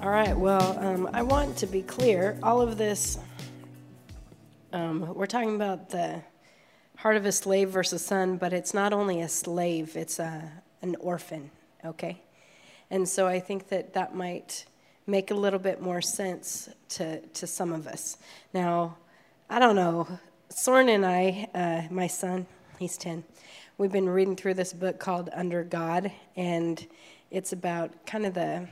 All right, well, um, I want to be clear. All of this, um, we're talking about the heart of a slave versus son, but it's not only a slave, it's a, an orphan, okay? And so I think that that might make a little bit more sense to, to some of us. Now, I don't know, Soren and I, uh, my son, he's 10, we've been reading through this book called Under God, and it's about kind of the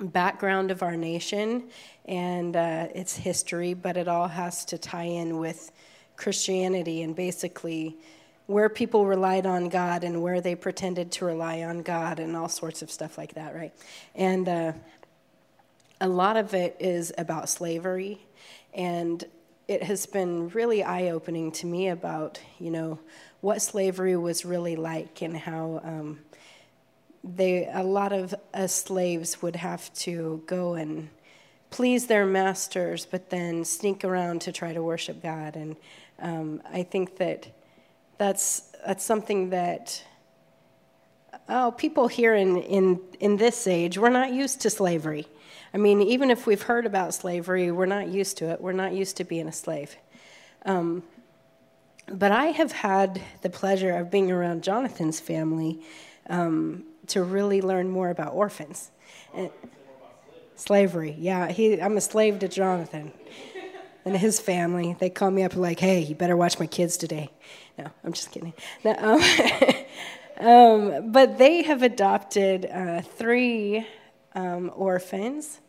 background of our nation and uh, its history, but it all has to tie in with Christianity and basically where people relied on God and where they pretended to rely on God and all sorts of stuff like that, right? And uh, a lot of it is about slavery, and it has been really eye opening to me about, you know, what slavery was really like and how. Um, they a lot of us slaves would have to go and please their masters, but then sneak around to try to worship God. And um, I think that that's that's something that oh people here in, in in this age we're not used to slavery. I mean, even if we've heard about slavery, we're not used to it. We're not used to being a slave. Um, but I have had the pleasure of being around Jonathan's family um, to really learn more about orphans. And slavery, yeah. He, I'm a slave to Jonathan and his family. They call me up like, hey, you better watch my kids today. No, I'm just kidding. No, um, um, but they have adopted uh, three um, orphans,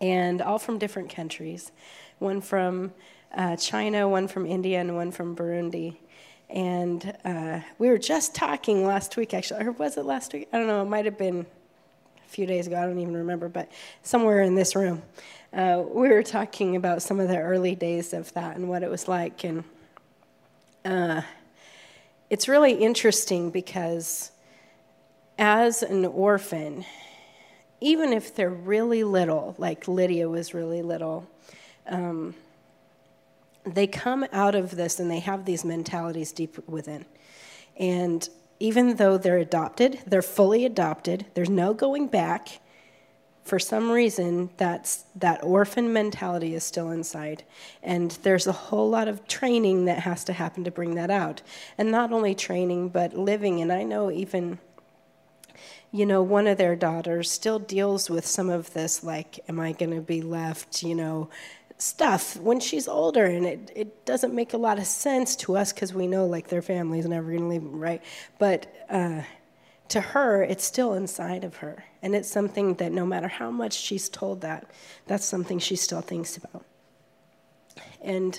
and all from different countries. One from uh, China, one from India, and one from Burundi. And uh, we were just talking last week, actually, or was it last week? I don't know. It might have been a few days ago. I don't even remember, but somewhere in this room, uh, we were talking about some of the early days of that and what it was like. And uh, it's really interesting because as an orphan, even if they're really little, like Lydia was really little, um, they come out of this and they have these mentalities deep within. And even though they're adopted, they're fully adopted, there's no going back. For some reason, that's, that orphan mentality is still inside. And there's a whole lot of training that has to happen to bring that out. And not only training, but living. And I know even you know, one of their daughters still deals with some of this, like, am I going to be left, you know, stuff. When she's older and it, it doesn't make a lot of sense to us because we know like their family's never going to leave them right? But uh, to her it's still inside of her and it's something that no matter how much she's told that that's something she still thinks about. And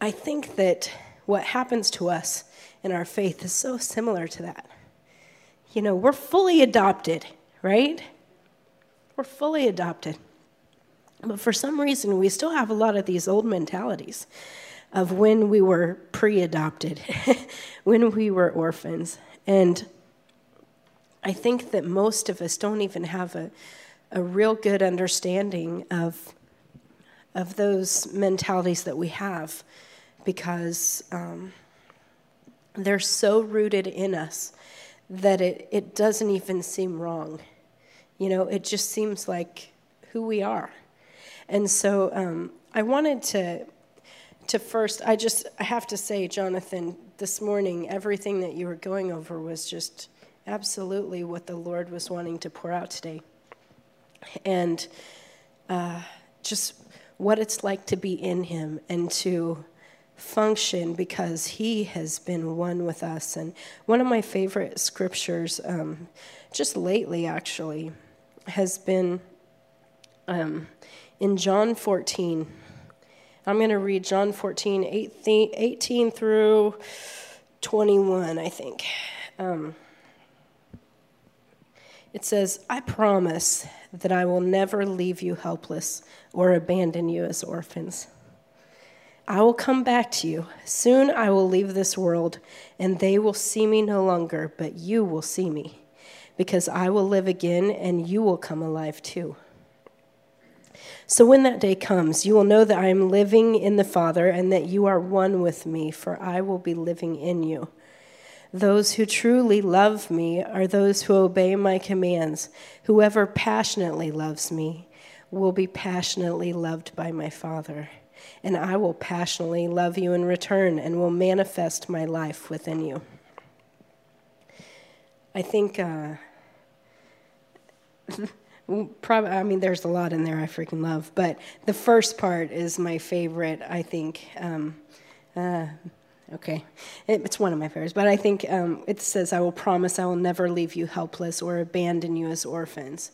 i think that what happens to us in our faith is so similar to that. You know we're fully adopted right? We're fully adopted but for some reason, we still have a lot of these old mentalities of when we were pre adopted, when we were orphans. And I think that most of us don't even have a, a real good understanding of, of those mentalities that we have because um, they're so rooted in us that it, it doesn't even seem wrong. You know, it just seems like who we are. And so um, I wanted to to first I just I have to say Jonathan this morning everything that you were going over was just absolutely what the Lord was wanting to pour out today. And uh, just what it's like to be in him and to function because he has been one with us. And one of my favorite scriptures, um, just lately actually, has been um, in John 14. I'm going to read John 14, 18 through 21, I think. Um, it says, I promise that I will never leave you helpless or abandon you as orphans. I will come back to you. Soon I will leave this world, and they will see me no longer, but you will see me, because I will live again, and you will come alive too. So when that day comes, you will know that I am living in the Father and that you are one with me, for I will be living in you. Those who truly love me are those who obey my commands. Whoever passionately loves me will be passionately loved by my Father. And I will passionately love you in return and will manifest my life within you. I think, uh, probably, I mean, there's a lot in there I freaking love, but the first part is my favorite, I think. Um, uh, okay, it, it's one of my favorites, but I think um, it says, I will promise I will never leave you helpless or abandon you as orphans.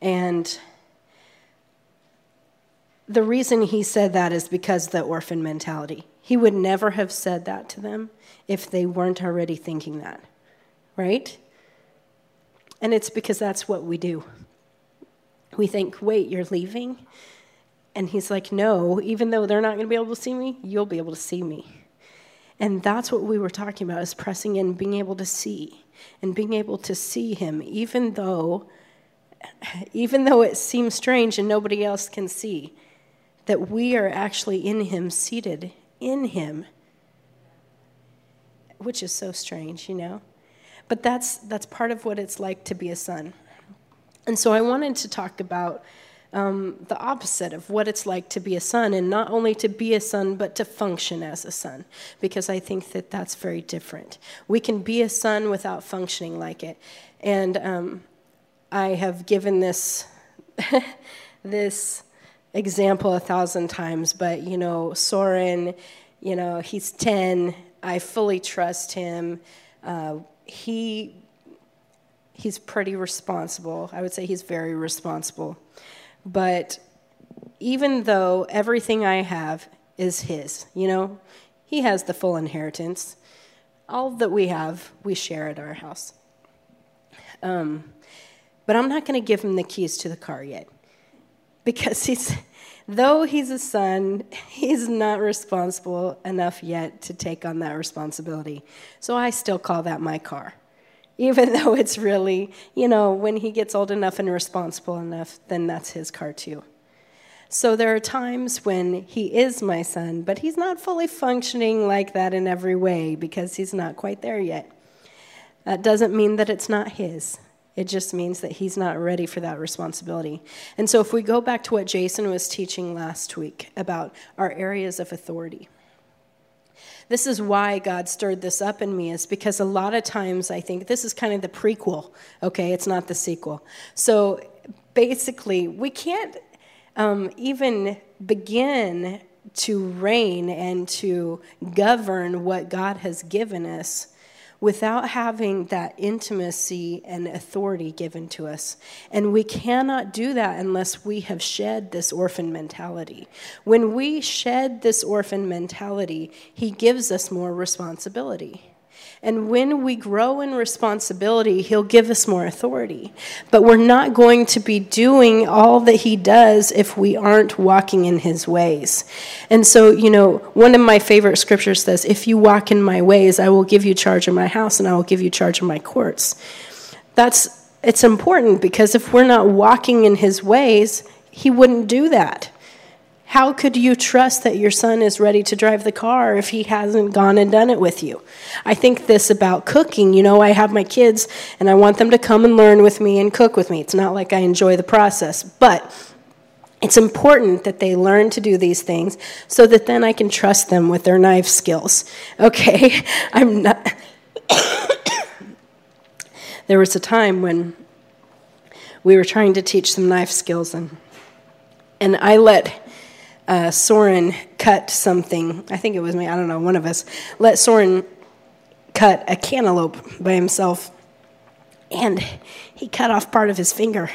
And the reason he said that is because the orphan mentality. He would never have said that to them if they weren't already thinking that right? And it's because that's what we do. We think, wait, you're leaving? And he's like, no, even though they're not going to be able to see me, you'll be able to see me. And that's what we were talking about is pressing in, being able to see and being able to see him, even though, even though it seems strange and nobody else can see, that we are actually in him, seated in him, which is so strange, you know? But that's, that's part of what it's like to be a son. And so I wanted to talk about um, the opposite of what it's like to be a son, and not only to be a son, but to function as a son, because I think that that's very different. We can be a son without functioning like it. And um, I have given this, this example a thousand times, but you know, Soren, you know, he's 10. I fully trust him. Uh, he he's pretty responsible. I would say he's very responsible. But even though everything I have is his, you know, he has the full inheritance. All that we have, we share at our house. Um, but I'm not going to give him the keys to the car yet because he's though he's a son, he's not responsible enough yet to take on that responsibility. So I still call that my car. Even though it's really, you know, when he gets old enough and responsible enough, then that's his car too. So there are times when he is my son, but he's not fully functioning like that in every way because he's not quite there yet. That doesn't mean that it's not his. It just means that he's not ready for that responsibility. And so, if we go back to what Jason was teaching last week about our areas of authority, this is why God stirred this up in me, is because a lot of times I think this is kind of the prequel, okay? It's not the sequel. So, basically, we can't um, even begin to reign and to govern what God has given us without having that intimacy and authority given to us. And we cannot do that unless we have shed this orphan mentality. When we shed this orphan mentality, He gives us more responsibility. And when we grow in responsibility, He'll give us more authority. But we're not going to be doing all that He does if we aren't walking in His ways. And so, you know, one of my favorite scriptures says, If you walk in my ways, I will give you charge of my house and I will give you charge of my courts. That's it's important because if we're not walking in his ways, he wouldn't do that. How could you trust that your son is ready to drive the car if he hasn't gone and done it with you? I think this about cooking. You know, I have my kids and I want them to come and learn with me and cook with me. It's not like I enjoy the process, but it's important that they learn to do these things so that then I can trust them with their knife skills. Okay? I'm not. there was a time when we were trying to teach some knife skills and and I let uh, Soren cut something. I think it was me, I don't know, one of us. Let Soren cut a cantaloupe by himself, and he cut off part of his finger.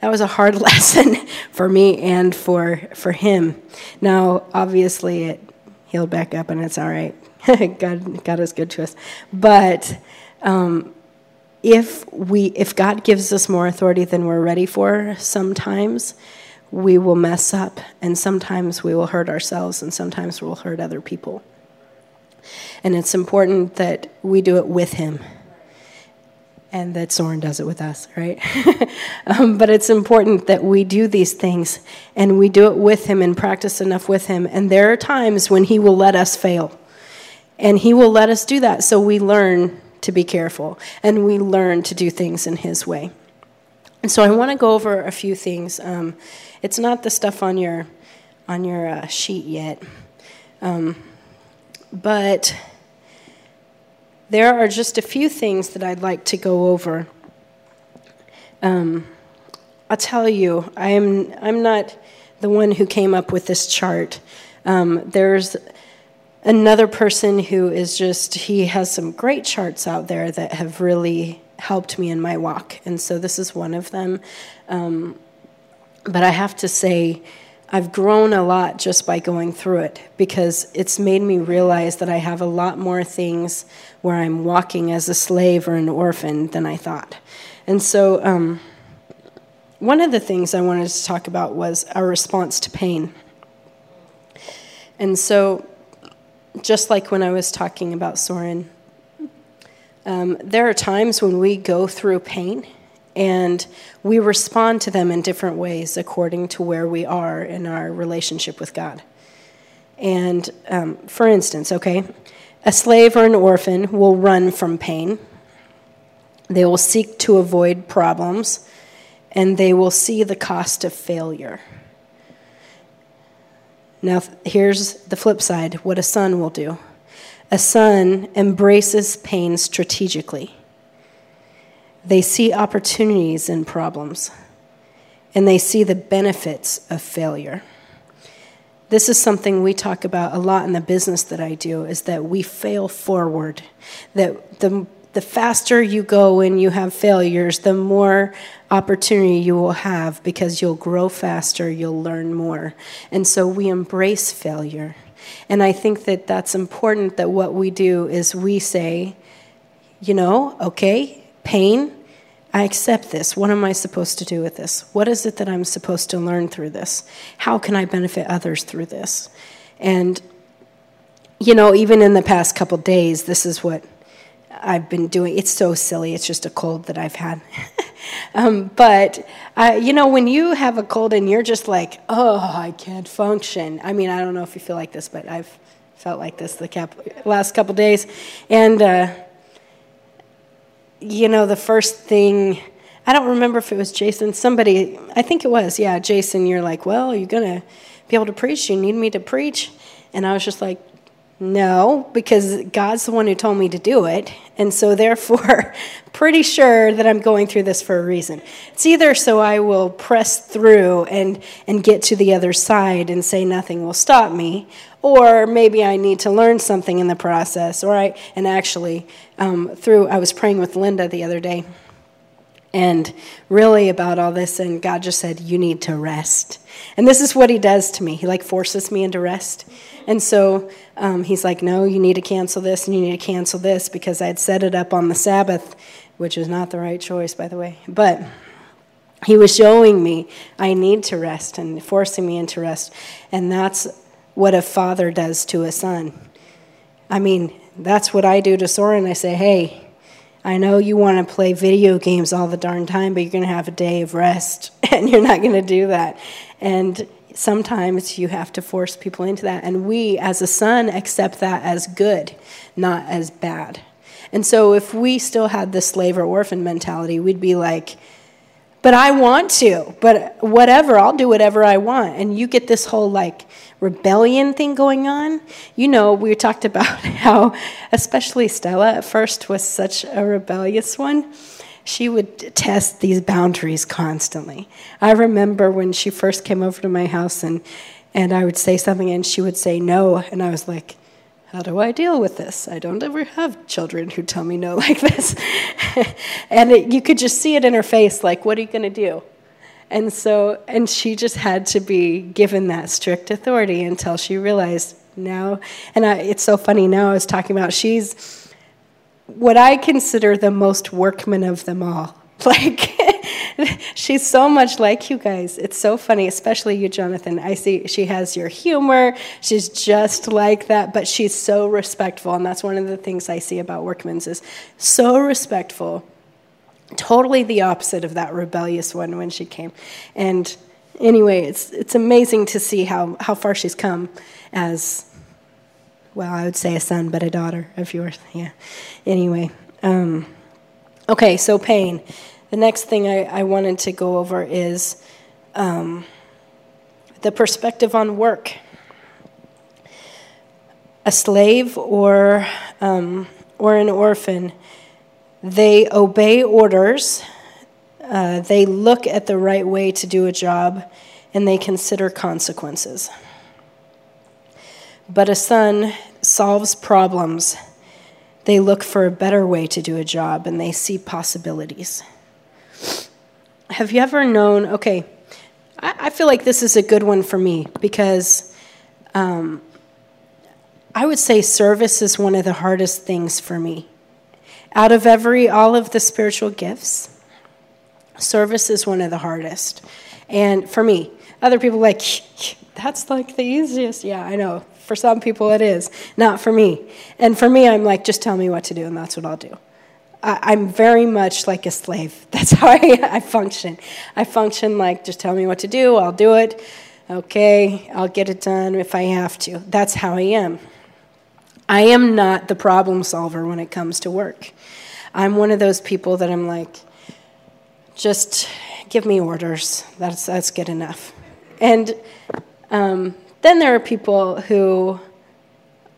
That was a hard lesson for me and for, for him. Now, obviously, it healed back up and it's all right. God, God is good to us. But um, if we if God gives us more authority than we're ready for sometimes, we will mess up, and sometimes we will hurt ourselves, and sometimes we'll hurt other people. And it's important that we do it with Him, and that Soren does it with us, right? um, but it's important that we do these things, and we do it with Him and practice enough with Him. And there are times when He will let us fail. And He will let us do that so we learn to be careful and we learn to do things in His way. And so I want to go over a few things. Um, it's not the stuff on your on your uh, sheet yet, um, but there are just a few things that I'd like to go over. Um, I'll tell you, I'm I'm not the one who came up with this chart. Um, there's another person who is just he has some great charts out there that have really helped me in my walk, and so this is one of them. Um, but I have to say, I've grown a lot just by going through it because it's made me realize that I have a lot more things where I'm walking as a slave or an orphan than I thought. And so, um, one of the things I wanted to talk about was our response to pain. And so, just like when I was talking about Soren, um, there are times when we go through pain and we respond to them in different ways according to where we are in our relationship with God. And um, for instance, okay, a slave or an orphan will run from pain, they will seek to avoid problems, and they will see the cost of failure. Now, here's the flip side what a son will do a son embraces pain strategically. They see opportunities in problems, and they see the benefits of failure. This is something we talk about a lot in the business that I do is that we fail forward. That the the faster you go when you have failures, the more opportunity you will have because you'll grow faster, you'll learn more. And so we embrace failure. And I think that that's important that what we do is we say, you know, okay, pain, I accept this. What am I supposed to do with this? What is it that I'm supposed to learn through this? How can I benefit others through this? And, you know, even in the past couple days, this is what I've been doing. It's so silly. It's just a cold that I've had. um, but, uh, you know, when you have a cold and you're just like, oh, I can't function. I mean, I don't know if you feel like this, but I've felt like this the cap- last couple days. And, uh, you know, the first thing, I don't remember if it was Jason, somebody, I think it was, yeah, Jason, you're like, well, you're to be able to preach. You need me to preach. And I was just like, no, because God's the one who told me to do it. And so, therefore, pretty sure that I'm going through this for a reason. It's either so I will press through and, and get to the other side and say nothing will stop me, or maybe I need to learn something in the process. Or I, and actually, um, through, I was praying with Linda the other day and really about all this and god just said you need to rest and this is what he does to me he like forces me into rest and so um, he's like, no, you need to cancel this and you need to cancel this because I had set it up on the Sabbath, which is not the right choice, by the way. But he was showing me I need to rest and forcing me into rest. And that's what a father does to a son. I mean, that's what I do to Soren. I say, hey, I know you want to play video games all the darn time, but you're going to have a day of rest, and you're not going to do that. And sometimes you have to force people into that. And we, as a son, accept that as good, not as bad. And so if we still had the slave or orphan mentality, we'd be like, but I want to, but whatever, I'll do whatever I want. And you get this whole like rebellion thing going on. You know, we talked about how, especially Stella at first was such a rebellious one she would test these boundaries constantly. I remember when she first came over to my house and, and I would say something and she would say no. And I was like, how do I deal with this? I don't ever have children who tell me no like this. and it, you could just see it in her face like, what are you going to do? And so, and she just had to be given that strict authority until she realized now, and I, it's so funny now I was talking about she's what I consider the most workman of them all. Like, she's so much like you guys. It's so funny, especially you, Jonathan. I see she has your humor. She's just like that, but she's so respectful. And that's one of the things I see about workmans is so respectful. Totally the opposite of that rebellious one when she came. And anyway, it's, it's amazing to see how, how far she's come as well, I would say a son, but a daughter of yours. Yeah. Anyway. Um, okay, so pain. The next thing I, I wanted to go over is um, the perspective on work. A slave or, um, or an orphan, they obey orders, uh, they look at the right way to do a job, and they consider consequences. But a son solves problems. They look for a better way to do a job and they see possibilities. Have you ever known? Okay, I, I feel like this is a good one for me because um, I would say service is one of the hardest things for me. Out of every, all of the spiritual gifts, service is one of the hardest. And for me, other people like, that's like the easiest. Yeah, I know. For some people, it is. Not for me. And for me, I'm like, just tell me what to do, and that's what I'll do. I, am very much like a slave. That's how I, I function. I function like, just tell me what to do, I'll do it. Okay, I'll get it done if I have to. That's how I am. I am not the problem solver when it comes to work. I'm one of those people that I'm like, just give me orders. That's, that's good enough. And um, then there are people who,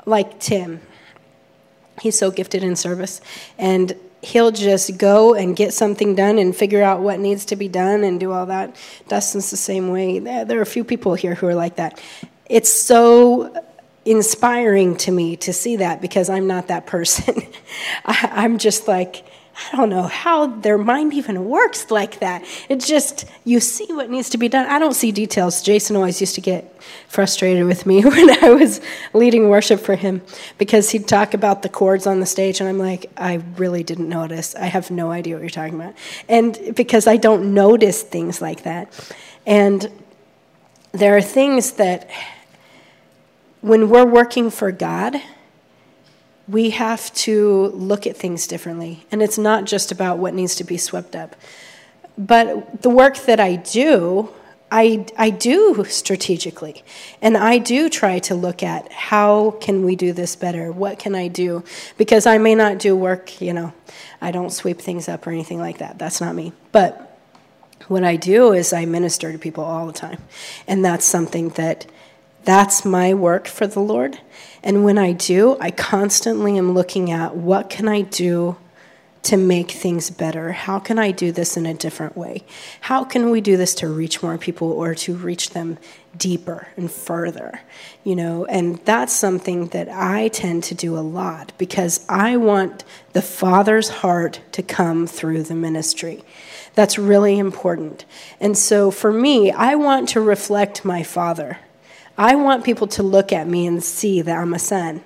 like Tim, he's so gifted in service, and he'll just go and get something done and figure out what needs to be done and do all that. Dustin's the same way. There are a few people here who are like that. It's so inspiring to me to see that because I'm not that person. I, am just like, I don't know how their mind even works like that. It's just, you see what needs to be done. I don't see details. Jason always used to get frustrated with me when I was leading worship for him because he'd talk about the chords on the stage, and I'm like, I really didn't notice. I have no idea what you're talking about. And because I don't notice things like that. And there are things that, when we're working for God, we have to look at things differently. And it's not just about what needs to be swept up. But the work that I do, I, I do strategically. And I do try to look at how can we do this better? What can I do? Because I may not do work, you know, I don't sweep things up or anything like that. That's not me. But what I do is I minister to people all the time. And that's something that that's my work for the Lord. And when I do, I constantly am looking at what can I do to make things better? How can I do this in a different way? How can we do this to reach more people or to reach them deeper and further? You know, and that's something that I tend to do a lot because I want the Father's heart to come through the ministry. That's really important. And so for me, I want to reflect my Father. I want people to look at me and see that I'm a son,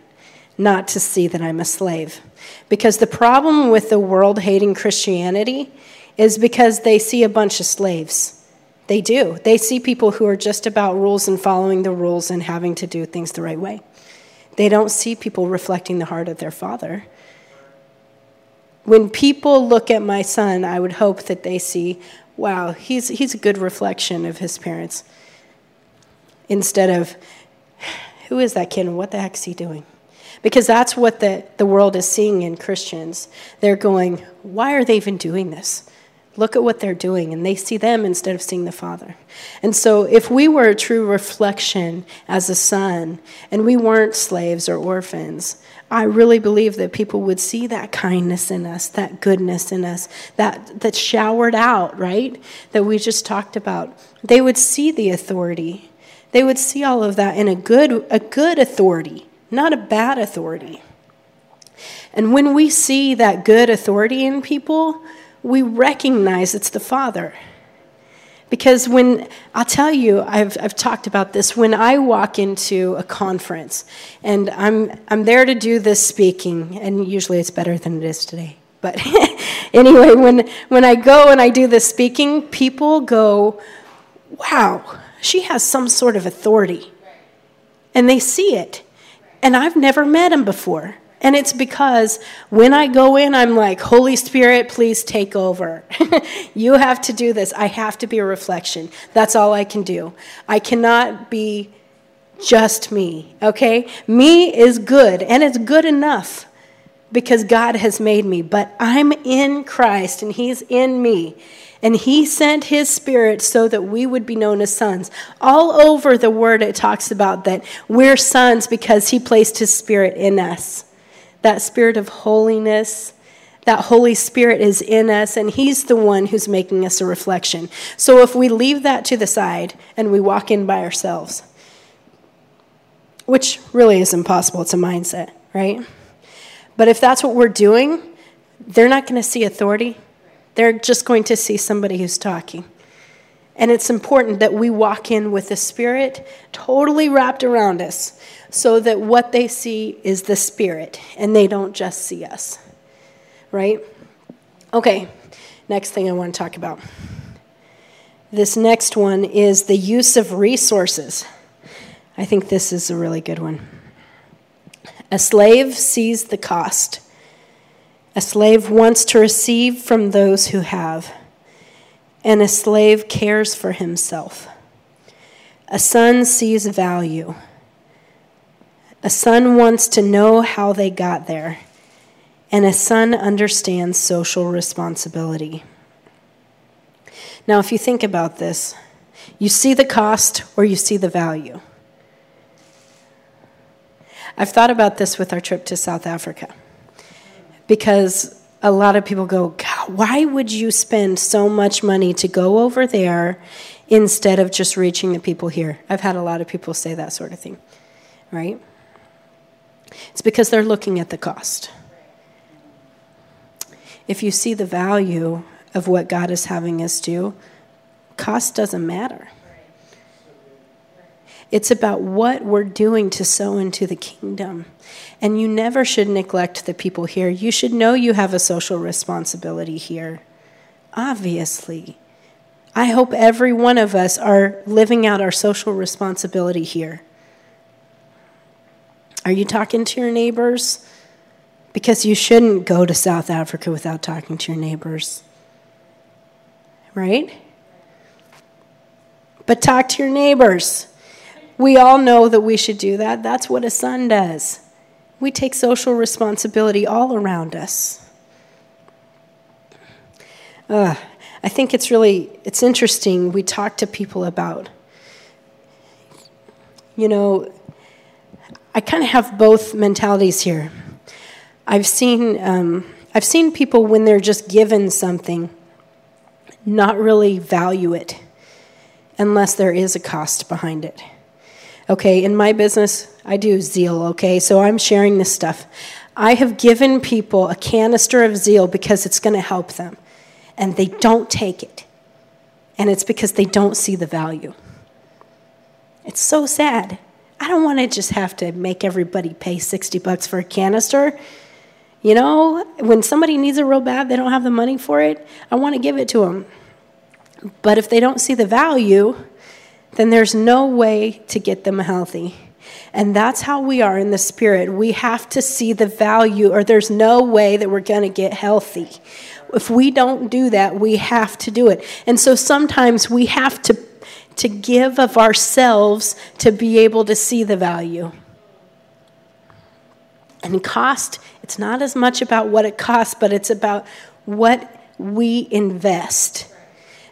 not to see that I'm a slave. Because the problem with the world hating Christianity is because they see a bunch of slaves. They do. They see people who are just about rules and following the rules and having to do things the right way. They don't see people reflecting the heart of their father. When people look at my son, I would hope that they see, wow, he's, he's a good reflection of his parents instead of, who is that kid and what the heck is he doing? Because that's what the, the world is seeing in Christians. They're going, why are they even doing this? Look at what they're doing. And they see them instead of seeing the Father. And so, if we were a true reflection as a son and we weren't slaves or orphans, I really believe that people would see that kindness in us, that goodness in us, that, that showered out, right? That we just talked about. They would see the authority they would see all of that in a good, a good authority, not a bad authority. And when we see that good authority in people, we recognize it's the Father. Because when, I'll tell you, I've, I've talked about this, when I walk into a conference and I'm, I'm there to do this speaking, and usually it's better than it is today. But anyway, when, when I go and I do this speaking, people go, wow, she has some sort of authority. And they see it. And I've never met him before. And it's because when I go in, I'm like, Holy Spirit, please take over. you have to do this. I have to be a reflection. That's all I can do. I cannot be just me, okay? Me is good, and it's good enough because God has made me, but I'm in Christ and He's in me. And He sent His Spirit so that we would be known as sons. All over the Word, it talks about that we're sons because He placed His Spirit in us. That Spirit of holiness, that Holy Spirit is in us, and He's the one who's making us a reflection. So if we leave that to the side and we walk in by ourselves, which really is impossible, it's a mindset, right? But if that's what we're doing, they're not going to see authority. They're just going to see somebody who's talking. And it's important that we walk in with the Spirit totally wrapped around us so that what they see is the Spirit and they don't just see us. Right? Okay, next thing I want to talk about. This next one is the use of resources. I think this is a really good one. A slave sees the cost. A slave wants to receive from those who have, and a slave cares for himself. A son sees value. A son wants to know how they got there, and a son understands social responsibility. Now, if you think about this, you see the cost or you see the value. I've thought about this with our trip to South Africa because a lot of people go, God, why would you spend so much money to go over there instead of just reaching the people here? I've had a lot of people say that sort of thing, right? It's because they're looking at the cost. If you see the value of what God is having us do, cost doesn't matter. It's about what we're doing to sow into the kingdom. And you never should neglect the people here. You should know you have a social responsibility here. Obviously. I hope every one of us are living out our social responsibility here. Are you talking to your neighbors? Because you shouldn't go to South Africa without talking to your neighbors. Right? But talk to your neighbors. We all know that we should do that. That's what a son does. We take social responsibility all around us. Uh, I think it's really it's interesting. We talk to people about, you know, I kind of have both mentalities here. I've seen um, I've seen people when they're just given something, not really value it, unless there is a cost behind it. Okay, in my business, I do zeal, okay? So I'm sharing this stuff. I have given people a canister of zeal because it's going to help them, and they don't take it. And it's because they don't see the value. It's so sad. I don't want to just have to make everybody pay 60 bucks for a canister. You know, when somebody needs it real bad, they don't have the money for it, I want to give it to them. But if they don't see the value, then there's no way to get them healthy. And that's how we are in the spirit. We have to see the value, or there's no way that we're going to get healthy. If we don't do that, we have to do it. And so sometimes we have to, to give of ourselves to be able to see the value. And cost, it's not as much about what it costs, but it's about what we invest.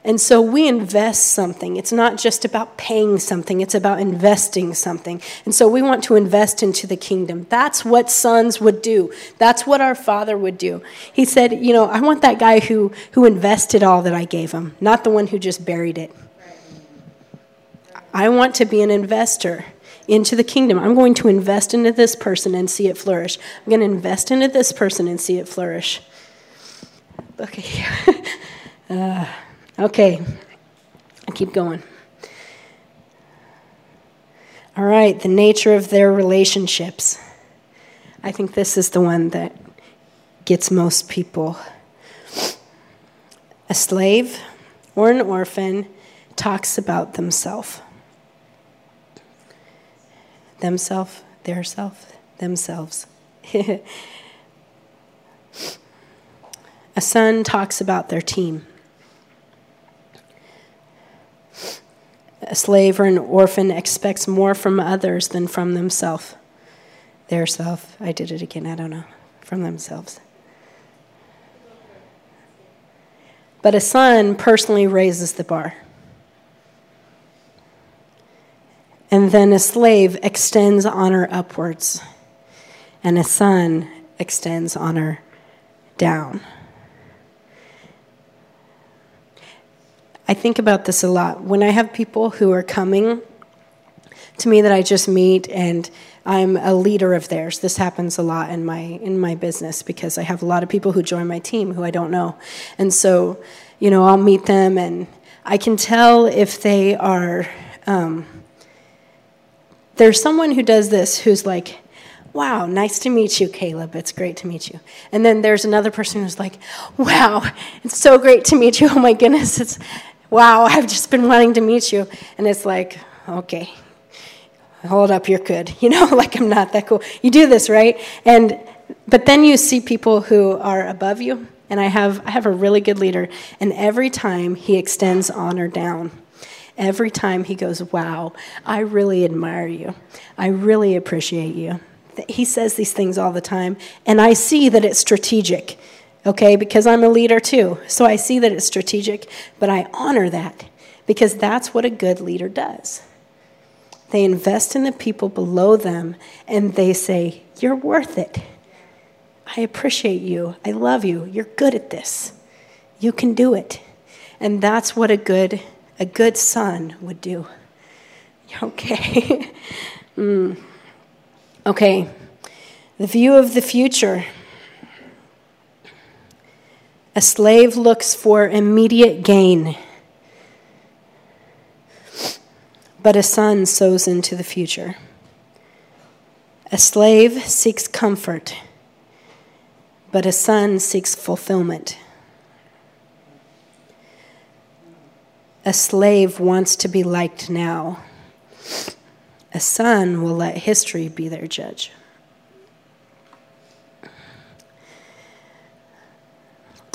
And so we invest something. It's not just about paying something, it's about investing something. And so we want to invest into the kingdom. That's what sons would do. That's what our father would do. He said, You know, I want that guy who, who invested all that I gave him, not the one who just buried it. I want to be an investor into the kingdom. I'm going to invest into this person and see it flourish. I'm going to invest into this person and see it flourish. Okay. uh, Okay, I keep going. All right, the nature of their relationships. I think this is the one that gets most people. A slave or an orphan talks about themselves. Themself, their self, themselves. A son talks about their team. A slave or an orphan expects more from others than from themselves. Their self. I did it again, I don't know. From themselves. But a son personally raises the bar. And then a slave extends honor upwards, and a son extends honor down. I think about this a lot. When I have people who are coming to me that I just meet and I'm a leader of theirs. This happens a lot in my in my business because I have a lot of people who join my team who I don't know. And so, you know, I'll meet them and I can tell if they are um, there's someone who does this who's like, wow, nice to meet you, Caleb. It's great to meet you. And then there's another person who's like, wow, it's so great to meet you. Oh my goodness, it's wow, I've just been wanting to meet you. And it's like, okay, hold up, you're good. You know, like I'm not that cool. You do this, right? And but then you see people who are above you. And I have I have a really good leader, and every time he extends honor down. Every time he goes, Wow, I really admire you. I really appreciate you. He says these things all the time, and I see that it's strategic okay, because I'm a leader too. So I see that it's strategic, but I honor that because that's what a good leader does. They invest in the people below them and they say, You're worth it. I appreciate you. I love you. You're good at this. You can do it. And that's what a good a good son would do. Okay. mm. Okay. The view of the future. A slave looks for immediate gain, but a son sows into the future. A slave seeks comfort, but a son seeks fulfillment. A slave wants to be liked now. A son will let history be their judge.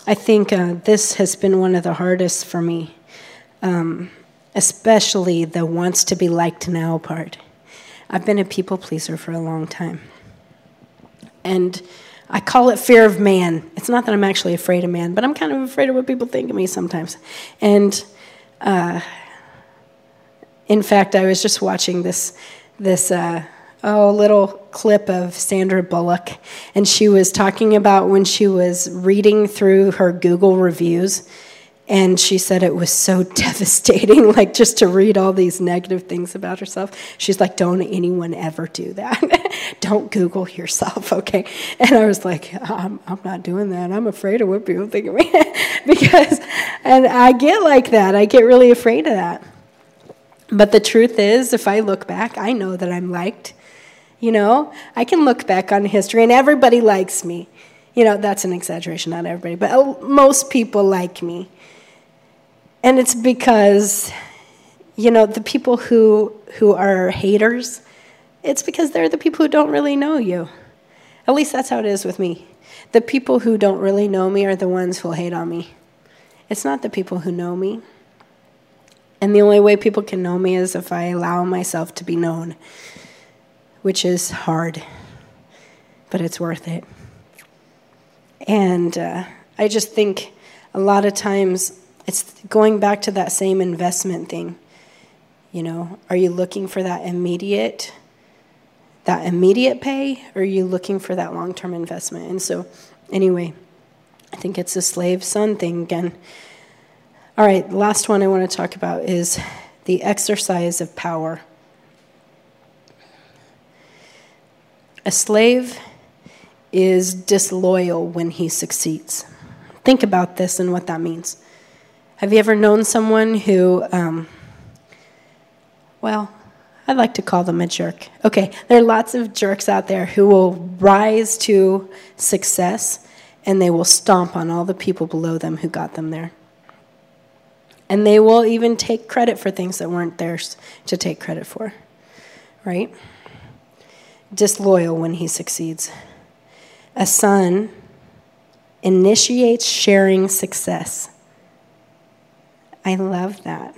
I think uh, this has been one of the hardest for me, um, especially the wants to be liked now part. I've been a people pleaser for a long time. And I call it fear of man. It's not that I'm actually afraid of man, but I'm kind of afraid of what people think of me sometimes. And uh, in fact, I was just watching this this uh, oh, little clip of Sandra Bullock, and she was talking about when she was reading through her Google reviews, and she said it was so devastating, like just to read all these negative things about herself. She's like, don't anyone ever do that. don't Google yourself, okay? And I was like, I'm, I'm not doing that. I'm afraid of what people think of me. because, and I get like that. I get really afraid of that. But the truth is, if I look back, I know that I'm liked. You know, I can look back on history and everybody likes me. You know, that's an exaggeration, not everybody, but uh, most people like me. And it's because, you know, the people who, who are haters, it's because they're the people who don't really know you. At least that's how it is with me. The people who don't really know me are the ones who'll hate on me. It's not the people who know me. And the only way people can know me is if I allow myself to be known which is hard, but it's worth it. And uh, I just think a lot of times it's going back to that same investment thing. You know, are you looking for that immediate that immediate pay or are you looking for that long-term investment? And so anyway, I think it's a slave son thing again. All right, last one I want to talk about is the exercise of power. A slave is disloyal when he succeeds. Think about this and what that means. Have you ever known someone who, um, well, I'd like to call them a jerk. Okay, there are lots of jerks out there who will rise to success and they will stomp on all the people below them who got them there. And they will even take credit for things that weren't theirs to take credit for, right? Disloyal when he succeeds. A son initiates sharing success. I love that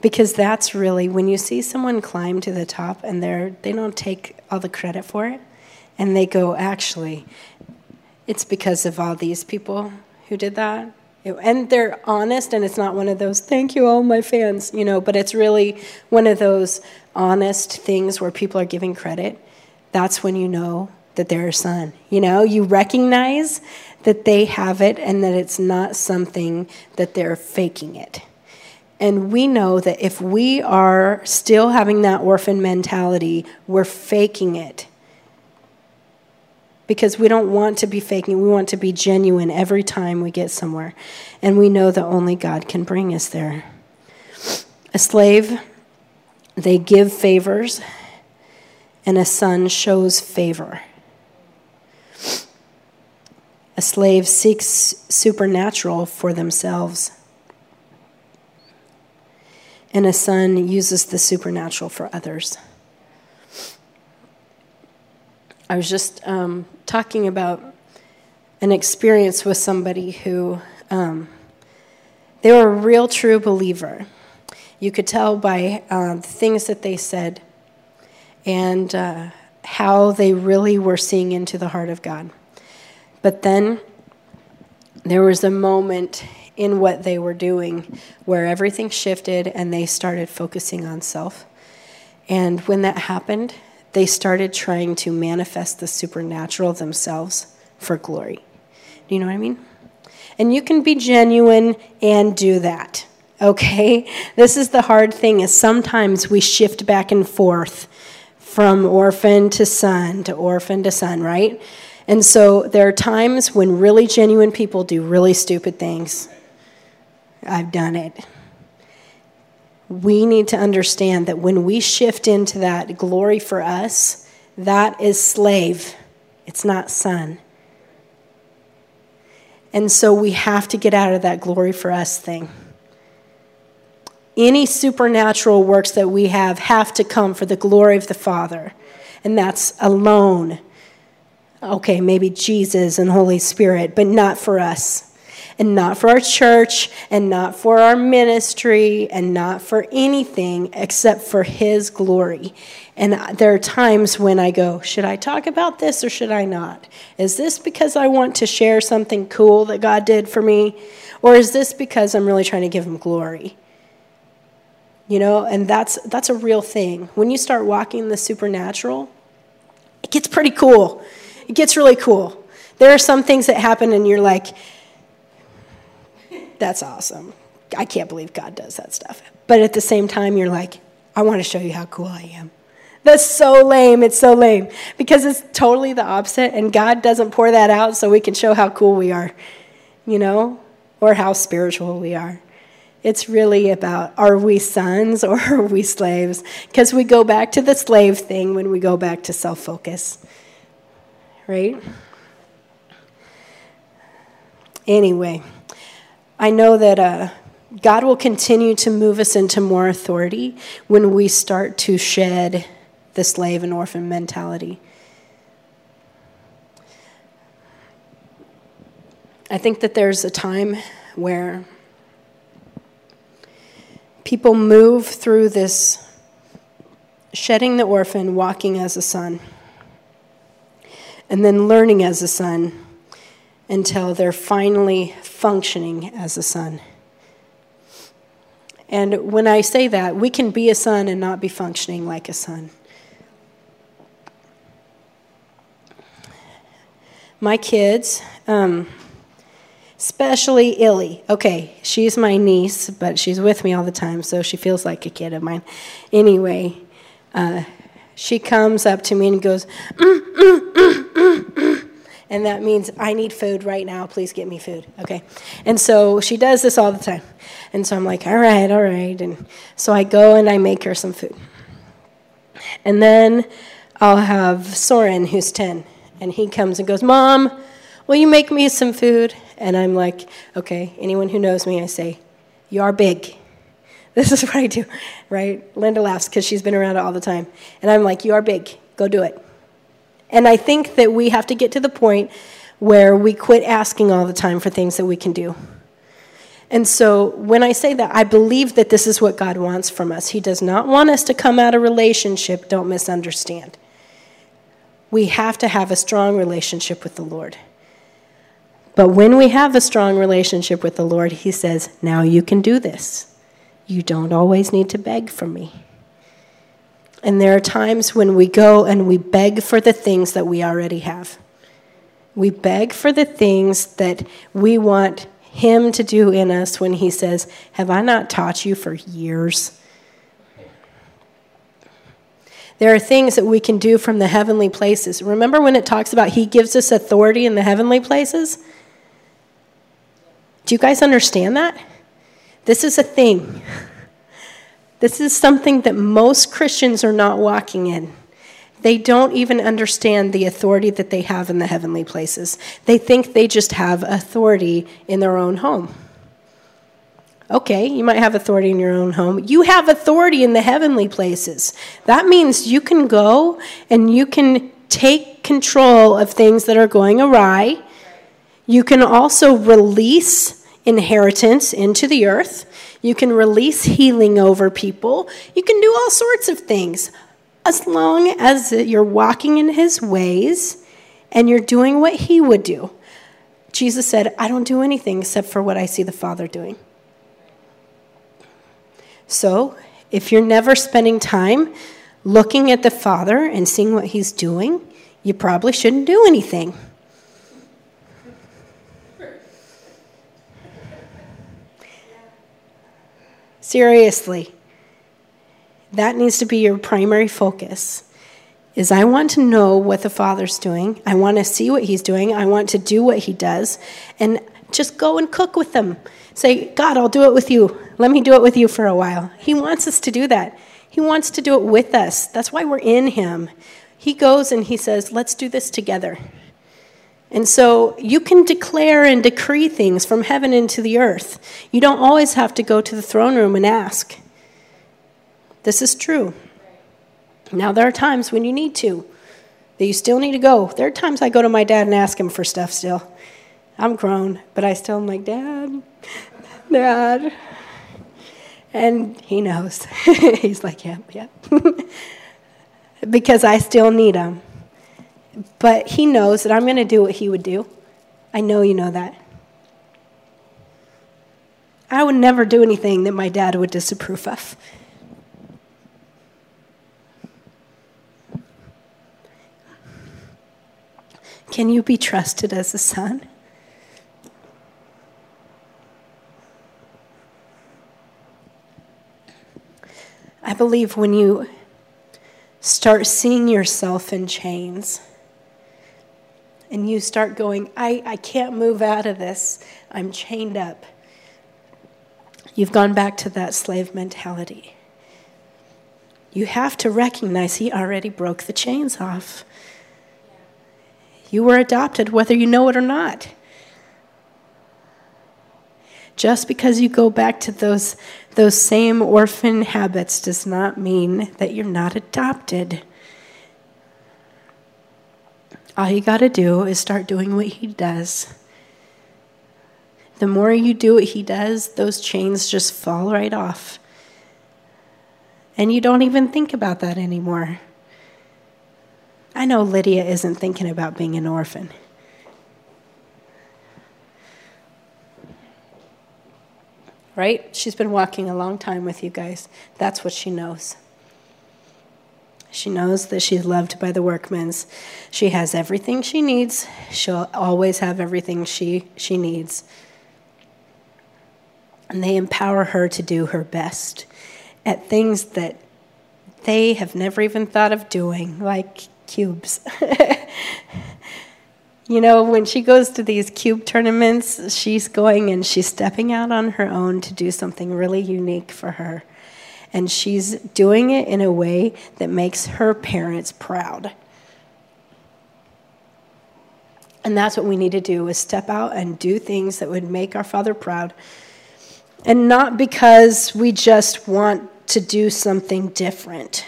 Because that's really when you see someone climb to the top and they're they don't take all the credit for it and they go actually it's because of all these people who did that. And they're honest, and it's not one of those, thank you, all my fans, you know, but it's really one of those honest things where people are giving credit. That's when you know that they're a son. You know, you recognize that they have it and that it's not something that they're faking it. And we know that if we are still having that orphan mentality, we're faking it because we don't want to be faking. We want to be genuine every time we get somewhere. And we know that only God can bring us there. A slave, they give favors, and a son shows favor. A slave seeks supernatural for themselves, and a son uses the supernatural for others. I was just um, talking about an experience with somebody who um, they were a real true believer. You could tell by uh, the things that they said and uh, how they really were seeing into the heart of God. But then there was a moment in what they were doing where everything shifted and they started focusing on self. And when that happened, they started trying to manifest the supernatural themselves for glory. Do you know what I mean? And you can be genuine and do that. Okay? This is the hard thing is sometimes we shift back and forth from orphan to son to orphan to son, right? And so there are times when really genuine people do really stupid things. I've done it we need to understand that when we shift into that glory for us, that is slave, it's not son. And so we have to get out of that glory for us thing. Any supernatural works that we have have to come for the glory of the Father. And that's alone. Okay, maybe Jesus and Holy Spirit, but not for us and not for our church and not for our ministry and not for anything except for His glory. And there are times when I go, should I talk about this or should I not? Is this because I want to share something cool that God did for me? Or is this because I'm really trying to give Him glory? You know, and that's that's a real thing. When you start walking the supernatural, it gets pretty cool. It gets really cool. There are some things that happen and you're like, that's awesome. I can't believe God does that stuff. But at the same time, you're like, I want to show you how cool I am. That's so lame. It's so lame because it's totally the opposite, and God doesn't pour that out so we can show how cool we are, you know, or how spiritual we are. It's really about are we sons or are we slaves? Because we go back to the slave thing when we go back to self focus, right? Anyway. I know that uh, God will continue to move us into more authority when we start to shed the slave and orphan mentality. I think that there's a time where people move through this shedding the orphan, walking as a son, and then learning as a son until they're finally functioning as a son. And when I say that, we can be a son and not be functioning like a son. My kids, um, especially Illy. Okay, she's my niece, but she's with me all the time, so she feels like a kid of mine. Anyway, uh, she comes up to me and goes, mm, mm, mm, and that means I need food right now. Please get me food. Okay. And so she does this all the time. And so I'm like, all right, all right. And so I go and I make her some food. And then I'll have Soren, who's 10, and he comes and goes, Mom, will you make me some food? And I'm like, okay, anyone who knows me, I say, you are big. This is what I do, right? Linda laughs because she's been around it all the time. And I'm like, you are big. Go do it. And I think that we have to get to the point where we quit asking all the time for things that we can do. And so when I say that, I believe that this is what God wants from us. He does not want us to come out of relationship, don't misunderstand. We have to have a strong relationship with the Lord. But when we have a strong relationship with the Lord, He says, Now you can do this. You don't always need to beg from me. And there are times when we go and we beg for the things that we already have. We beg for the things that we want Him to do in us when He says, Have I not taught you for years? There are things that we can do from the heavenly places. Remember when it talks about He gives us authority in the heavenly places? Do you guys understand that? This is a thing. This is something that most Christians are not walking in. They don't even understand the authority that they have in the heavenly places. They think they just have authority in their own home. Okay, you might have authority in your own home. You have authority in the heavenly places. That means you can go and you can take control of things that are going awry. You can also release inheritance into the earth. You can release healing over people. You can do all sorts of things as long as you're walking in his ways and you're doing what he would do. Jesus said, I don't do anything except for what I see the Father doing. So, if you're never spending time looking at the Father and seeing what he's doing, you probably shouldn't do anything. Seriously. That needs to be your primary focus is i want to know what the father's doing. I want to see what he's doing. I want to do what he does. And just go and cook with them say god i'll do it with you. Let me do it with you for a while. He wants us to do that. He wants to do it with us. That's why we're in him. He goes and he says let's do this together and so you can declare and decree things from heaven into the earth you don't always have to go to the throne room and ask this is true. Now, there are times when you need to, that you still need to go. There are times I go to my dad and ask him for stuff still. I'm grown, but I still am like, Dad, Dad. And he knows. He's like, Yep, yeah, yep. Yeah. because I still need him. But he knows that I'm going to do what he would do. I know you know that. I would never do anything that my dad would disapprove of. Can you be trusted as a son? I believe when you start seeing yourself in chains and you start going, I, I can't move out of this, I'm chained up, you've gone back to that slave mentality. You have to recognize he already broke the chains off. You were adopted whether you know it or not. Just because you go back to those, those same orphan habits does not mean that you're not adopted. All you got to do is start doing what he does. The more you do what he does, those chains just fall right off. And you don't even think about that anymore. I know Lydia isn't thinking about being an orphan. Right? She's been walking a long time with you guys. That's what she knows. She knows that she's loved by the workmen's. She has everything she needs. She'll always have everything she, she needs. And they empower her to do her best at things that they have never even thought of doing, like cubes. you know, when she goes to these cube tournaments, she's going and she's stepping out on her own to do something really unique for her. And she's doing it in a way that makes her parents proud. And that's what we need to do is step out and do things that would make our father proud. And not because we just want to do something different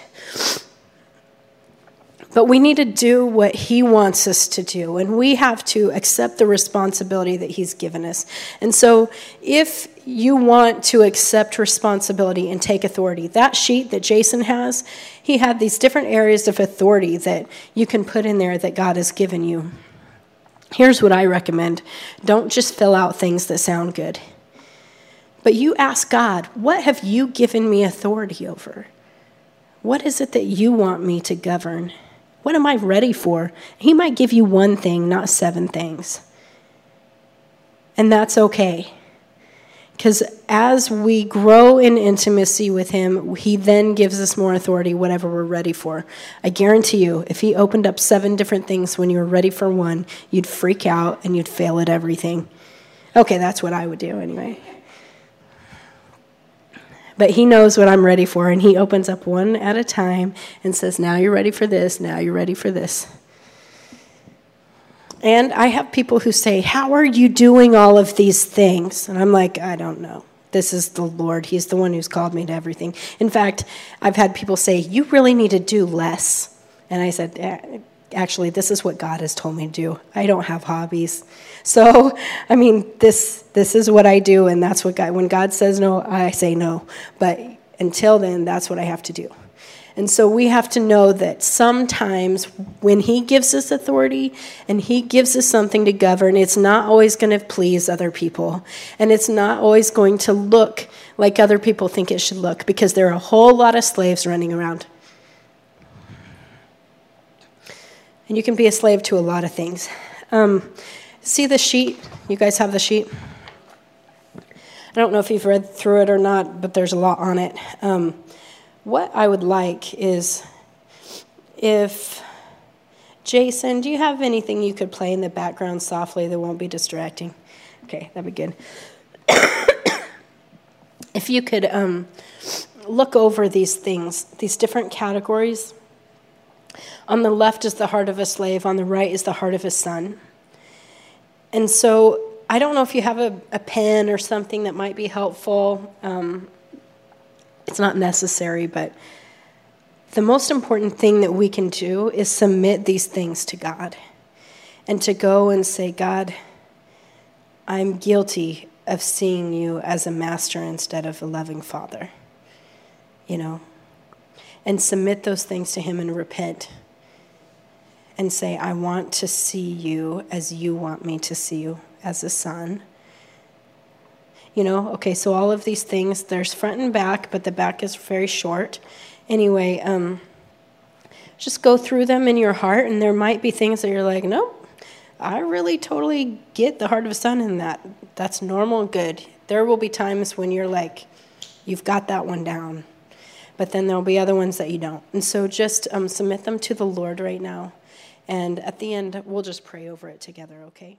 But we need to do what He wants us to do, and we have to accept the responsibility that He's given us. And so, if you want to accept responsibility and take authority, that sheet that Jason has, he had these different areas of authority that you can put in there that God has given you. Here's what I recommend don't just fill out things that sound good, but you ask God, What have you given me authority over? What is it that you want me to govern? What am I ready for? He might give you one thing, not seven things. And that's okay. Because as we grow in intimacy with Him, He then gives us more authority, whatever we're ready for. I guarantee you, if He opened up seven different things when you were ready for one, you'd freak out and you'd fail at everything. Okay, that's what I would do anyway. But he knows what I'm ready for, and he opens up one at a time and says, Now you're ready for this, now you're ready for this. And I have people who say, How are you doing all of these things? And I'm like, I don't know. This is the Lord. He's the one who's called me to everything. In fact, I've had people say, You really need to do less. And I said, Actually, this is what God has told me to do. I don't have hobbies. So, I mean, this this is what I do and that's what God when God says no, I say no. But until then, that's what I have to do. And so we have to know that sometimes when He gives us authority and He gives us something to govern, it's not always going to please other people. And it's not always going to look like other people think it should look because there are a whole lot of slaves running around. And you can be a slave to a lot of things. Um, See the sheet? You guys have the sheet? I don't know if you've read through it or not, but there's a lot on it. Um, what I would like is if Jason, do you have anything you could play in the background softly that won't be distracting? Okay, that'd be good. if you could um, look over these things, these different categories. On the left is the heart of a slave, on the right is the heart of a son. And so I don't know if you have a, a pen or something that might be helpful. Um, it's not necessary, but the most important thing that we can do is submit these things to God and to go and say, God, I'm guilty of seeing you as a master instead of a loving father. You know? And submit those things to Him and repent and say, I want to see you as you want me to see you as a son. You know, okay, so all of these things, there's front and back, but the back is very short. Anyway, um, just go through them in your heart, and there might be things that you're like, nope, I really totally get the heart of a son in that. That's normal good. There will be times when you're like, you've got that one down. But then there'll be other ones that you don't. And so just um, submit them to the Lord right now. And at the end, we'll just pray over it together, okay?